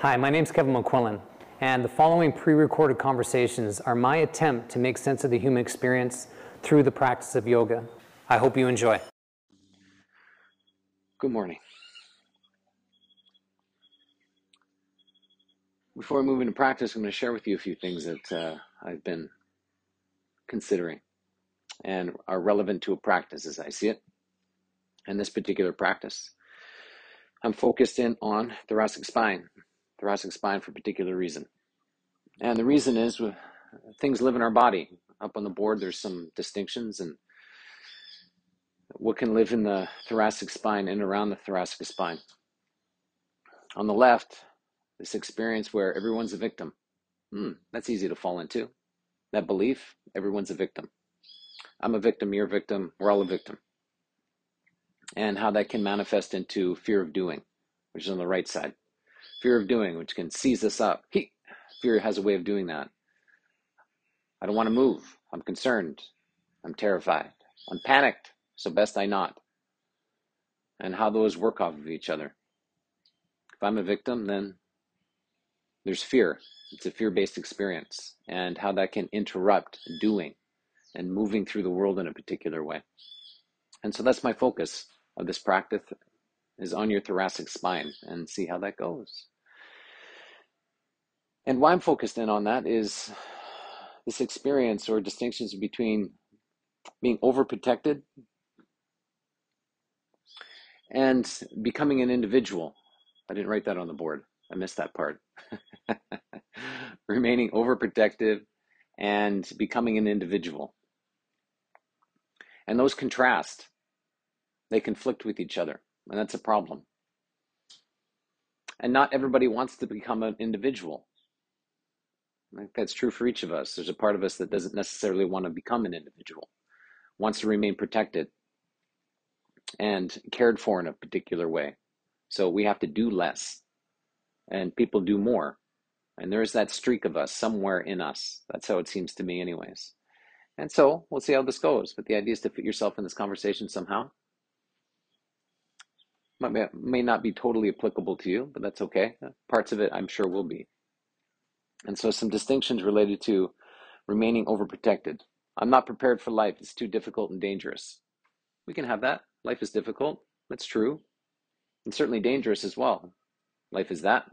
Hi, my name is Kevin McQuillan, and the following pre recorded conversations are my attempt to make sense of the human experience through the practice of yoga. I hope you enjoy. Good morning. Before we move into practice, I'm going to share with you a few things that uh, I've been considering and are relevant to a practice as I see it. And this particular practice, I'm focused in on thoracic spine, thoracic spine for a particular reason. And the reason is things live in our body. Up on the board, there's some distinctions and what can live in the thoracic spine and around the thoracic spine. On the left, this experience where everyone's a victim. Hmm, that's easy to fall into. That belief, everyone's a victim. I'm a victim, you're a victim, we're all a victim. And how that can manifest into fear of doing, which is on the right side fear of doing, which can seize us up. He, fear has a way of doing that. I don't want to move. I'm concerned. I'm terrified. I'm panicked. So best I not. And how those work off of each other. If I'm a victim, then there's fear. It's a fear based experience, and how that can interrupt doing and moving through the world in a particular way. And so that's my focus of this practice is on your thoracic spine and see how that goes. And why I'm focused in on that is this experience or distinctions between being overprotected and becoming an individual. I didn't write that on the board. I missed that part. Remaining overprotective and becoming an individual. And those contrast, they conflict with each other, and that's a problem. And not everybody wants to become an individual. Think that's true for each of us. There's a part of us that doesn't necessarily want to become an individual, wants to remain protected and cared for in a particular way. So we have to do less, and people do more. And there's that streak of us somewhere in us. That's how it seems to me, anyways. And so we'll see how this goes. But the idea is to fit yourself in this conversation somehow. Might, may not be totally applicable to you, but that's okay. Parts of it, I'm sure, will be. And so some distinctions related to remaining overprotected. I'm not prepared for life. It's too difficult and dangerous. We can have that. Life is difficult. That's true. And certainly dangerous as well. Life is that.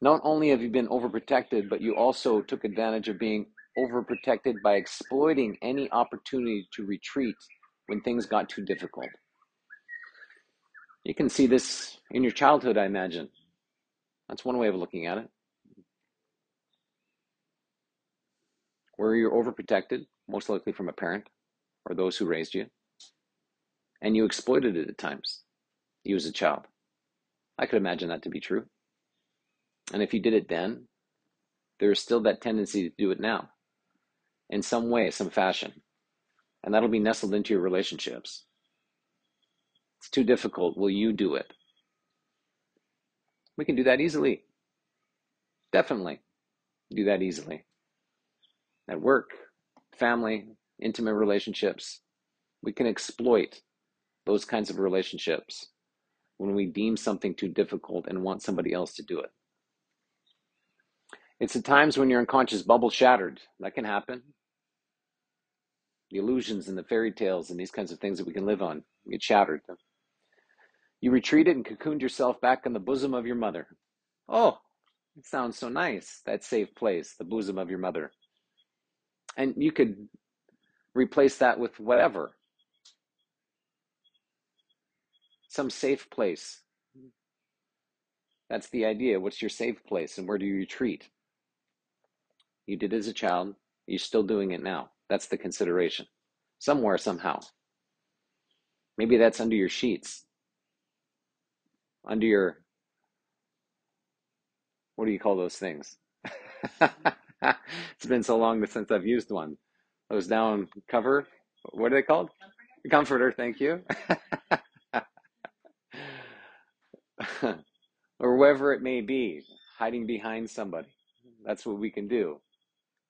Not only have you been overprotected, but you also took advantage of being overprotected by exploiting any opportunity to retreat when things got too difficult. You can see this in your childhood, I imagine. That's one way of looking at it. Where you're overprotected, most likely from a parent or those who raised you, and you exploited it at times, you as a child. I could imagine that to be true. And if you did it then, there is still that tendency to do it now in some way, some fashion. And that'll be nestled into your relationships. It's too difficult. Will you do it? We can do that easily. Definitely do that easily. At work, family, intimate relationships, we can exploit those kinds of relationships when we deem something too difficult and want somebody else to do it. It's at times when your unconscious bubble shattered. That can happen. The illusions and the fairy tales and these kinds of things that we can live on get shattered. You retreated and cocooned yourself back in the bosom of your mother. Oh, it sounds so nice, that safe place, the bosom of your mother. And you could replace that with whatever. Some safe place. That's the idea. What's your safe place and where do you retreat? You did as a child, you're still doing it now. That's the consideration. Somewhere, somehow. Maybe that's under your sheets under your what do you call those things? it's been so long since I've used one. Those down cover. What are they called? Comforter. Comforter thank you. or wherever it may be, hiding behind somebody. That's what we can do.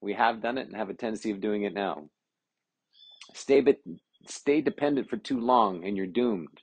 We have done it and have a tendency of doing it now. Stay, stay dependent for too long and you're doomed.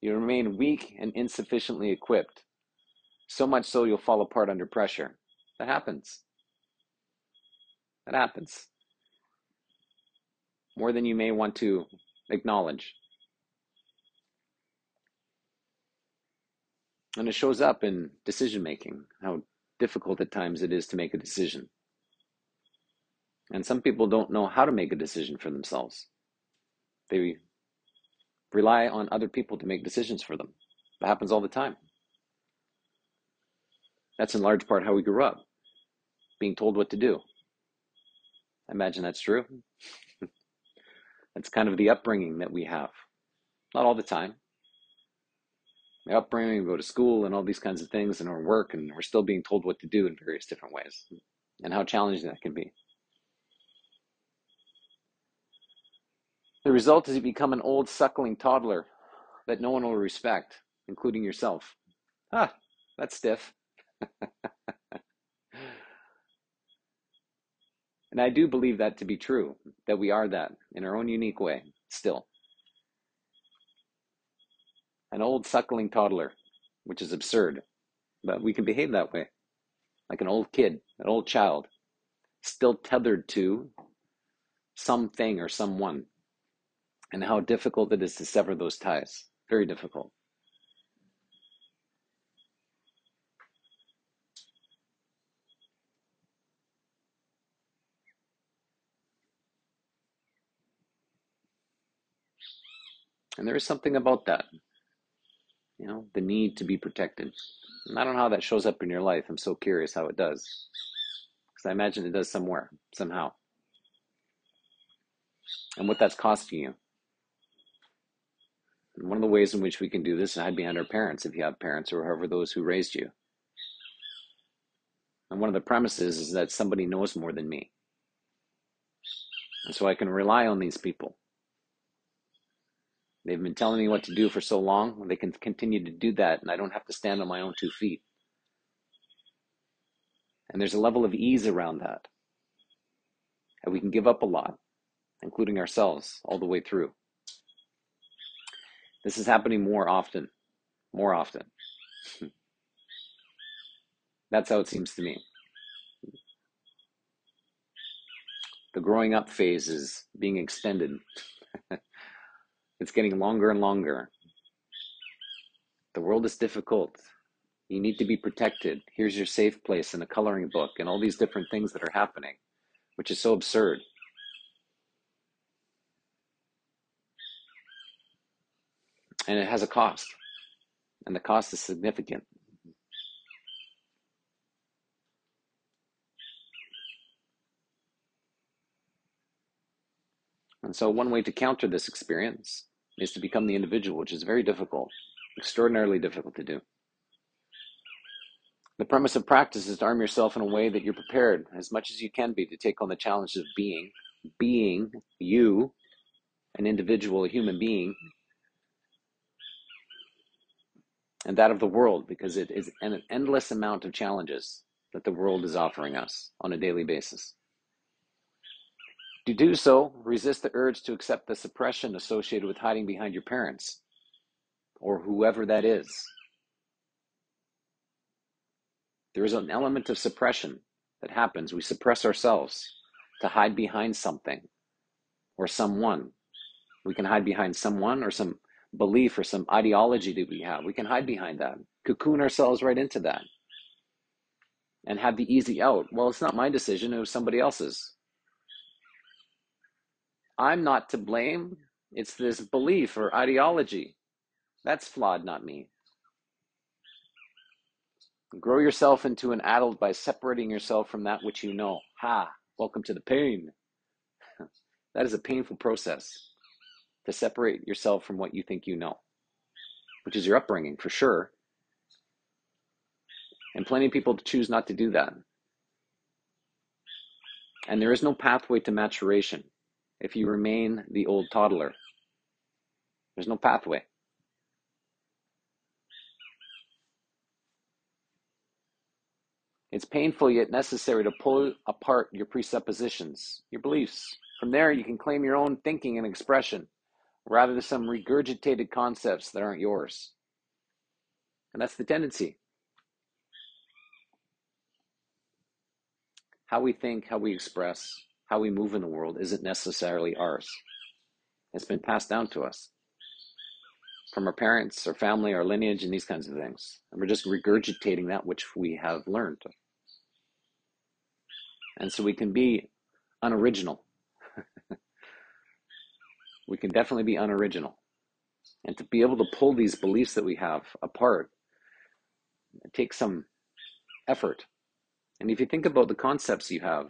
You remain weak and insufficiently equipped. So much so you'll fall apart under pressure. That happens. That happens. More than you may want to acknowledge. And it shows up in decision making, how difficult at times it is to make a decision. And some people don't know how to make a decision for themselves. They rely on other people to make decisions for them. That happens all the time. That's in large part how we grew up, being told what to do. I imagine that's true. that's kind of the upbringing that we have. Not all the time. The upbringing, we go to school and all these kinds of things and our work, and we're still being told what to do in various different ways, and how challenging that can be. The result is you become an old suckling toddler that no one will respect, including yourself. Ah, that's stiff. and I do believe that to be true, that we are that in our own unique way, still. An old suckling toddler, which is absurd, but we can behave that way, like an old kid, an old child, still tethered to something or someone and how difficult it is to sever those ties. Very difficult. And there is something about that, you know, the need to be protected. And I don't know how that shows up in your life. I'm so curious how it does. Because I imagine it does somewhere, somehow. And what that's costing you. One of the ways in which we can do this is hide behind our parents, if you have parents or however those who raised you. And one of the premises is that somebody knows more than me. And so I can rely on these people. They've been telling me what to do for so long, they can continue to do that, and I don't have to stand on my own two feet. And there's a level of ease around that. And we can give up a lot, including ourselves, all the way through. This is happening more often. More often. That's how it seems to me. The growing up phase is being extended. it's getting longer and longer. The world is difficult. You need to be protected. Here's your safe place in a coloring book, and all these different things that are happening, which is so absurd. And it has a cost, and the cost is significant. And so, one way to counter this experience is to become the individual, which is very difficult, extraordinarily difficult to do. The premise of practice is to arm yourself in a way that you're prepared as much as you can be to take on the challenges of being, being you, an individual, a human being, and that of the world because it is an endless amount of challenges that the world is offering us on a daily basis. To do so, resist the urge to accept the suppression associated with hiding behind your parents or whoever that is. There is an element of suppression that happens. We suppress ourselves to hide behind something or someone. We can hide behind someone or some belief or some ideology that we have. We can hide behind that, cocoon ourselves right into that, and have the easy out. Well, it's not my decision, it was somebody else's. I'm not to blame. It's this belief or ideology. That's flawed, not me. Grow yourself into an adult by separating yourself from that which you know. Ha, welcome to the pain. that is a painful process to separate yourself from what you think you know, which is your upbringing for sure. And plenty of people choose not to do that. And there is no pathway to maturation if you remain the old toddler. There's no pathway. It's painful yet necessary to pull apart your presuppositions, your beliefs. From there, you can claim your own thinking and expression rather than some regurgitated concepts that aren't yours. And that's the tendency. How we think, how we express, how we move in the world isn't necessarily ours. It's been passed down to us from our parents, our family, our lineage, and these kinds of things. And we're just regurgitating that which we have learned. And so we can be unoriginal. we can definitely be unoriginal. And to be able to pull these beliefs that we have apart, it takes some effort. And if you think about the concepts you have,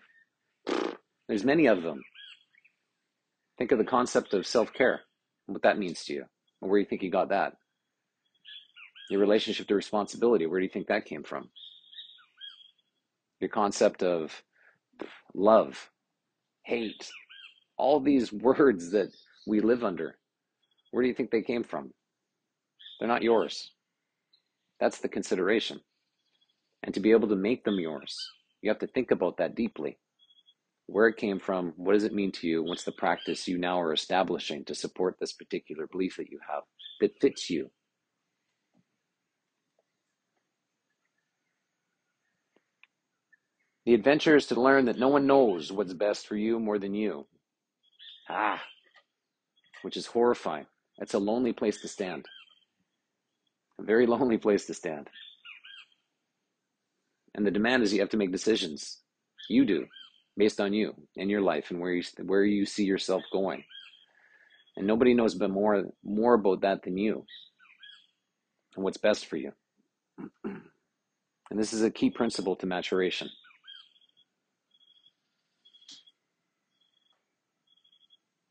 there's many of them. Think of the concept of self care, what that means to you, or where you think you got that. Your relationship to responsibility, where do you think that came from? Your concept of love, hate, all these words that we live under, where do you think they came from? They're not yours. That's the consideration. And to be able to make them yours, you have to think about that deeply. Where it came from, what does it mean to you? What's the practice you now are establishing to support this particular belief that you have that fits you? The adventure is to learn that no one knows what's best for you more than you. Ah, which is horrifying. It's a lonely place to stand. A very lonely place to stand. And the demand is you have to make decisions. You do, based on you and your life and where you where you see yourself going. And nobody knows but more more about that than you. And what's best for you. And this is a key principle to maturation.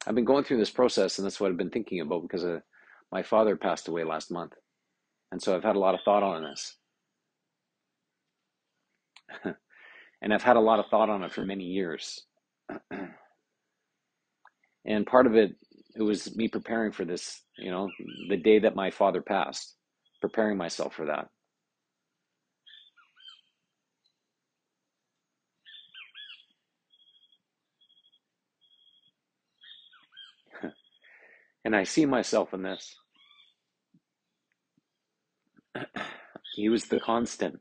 I've been going through this process, and that's what I've been thinking about because uh, my father passed away last month. And so I've had a lot of thought on this. and I've had a lot of thought on it for many years. and part of it, it was me preparing for this, you know, the day that my father passed, preparing myself for that. And I see myself in this. he was the constant.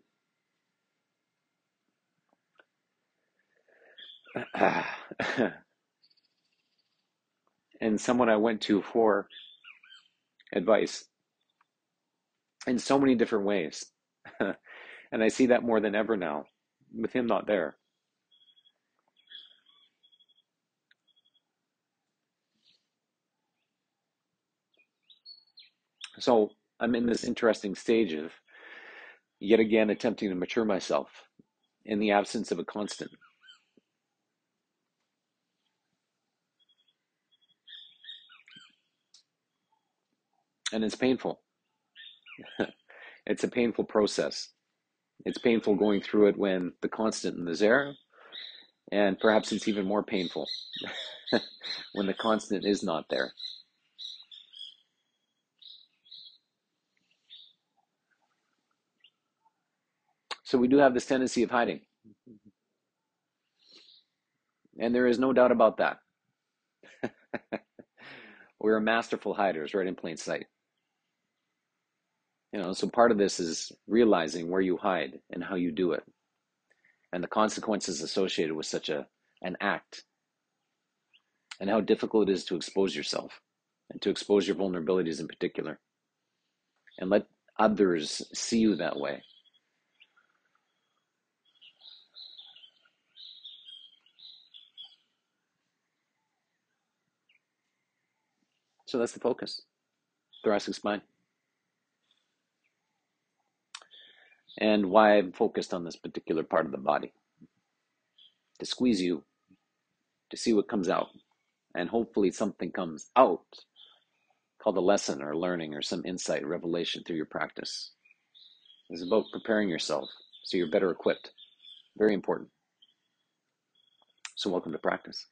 and someone I went to for advice in so many different ways. and I see that more than ever now, with him not there. So I'm in this interesting stage of yet again attempting to mature myself in the absence of a constant. And it's painful. it's a painful process. It's painful going through it when the constant is there, and perhaps it's even more painful when the constant is not there. So we do have this tendency of hiding. And there is no doubt about that. We're masterful hiders right in plain sight. You know, so part of this is realizing where you hide and how you do it and the consequences associated with such a an act and how difficult it is to expose yourself and to expose your vulnerabilities in particular and let others see you that way So that's the focus thoracic spine. And why I'm focused on this particular part of the body to squeeze you, to see what comes out. And hopefully, something comes out called a lesson or learning or some insight, revelation through your practice. It's about preparing yourself so you're better equipped. Very important. So, welcome to practice.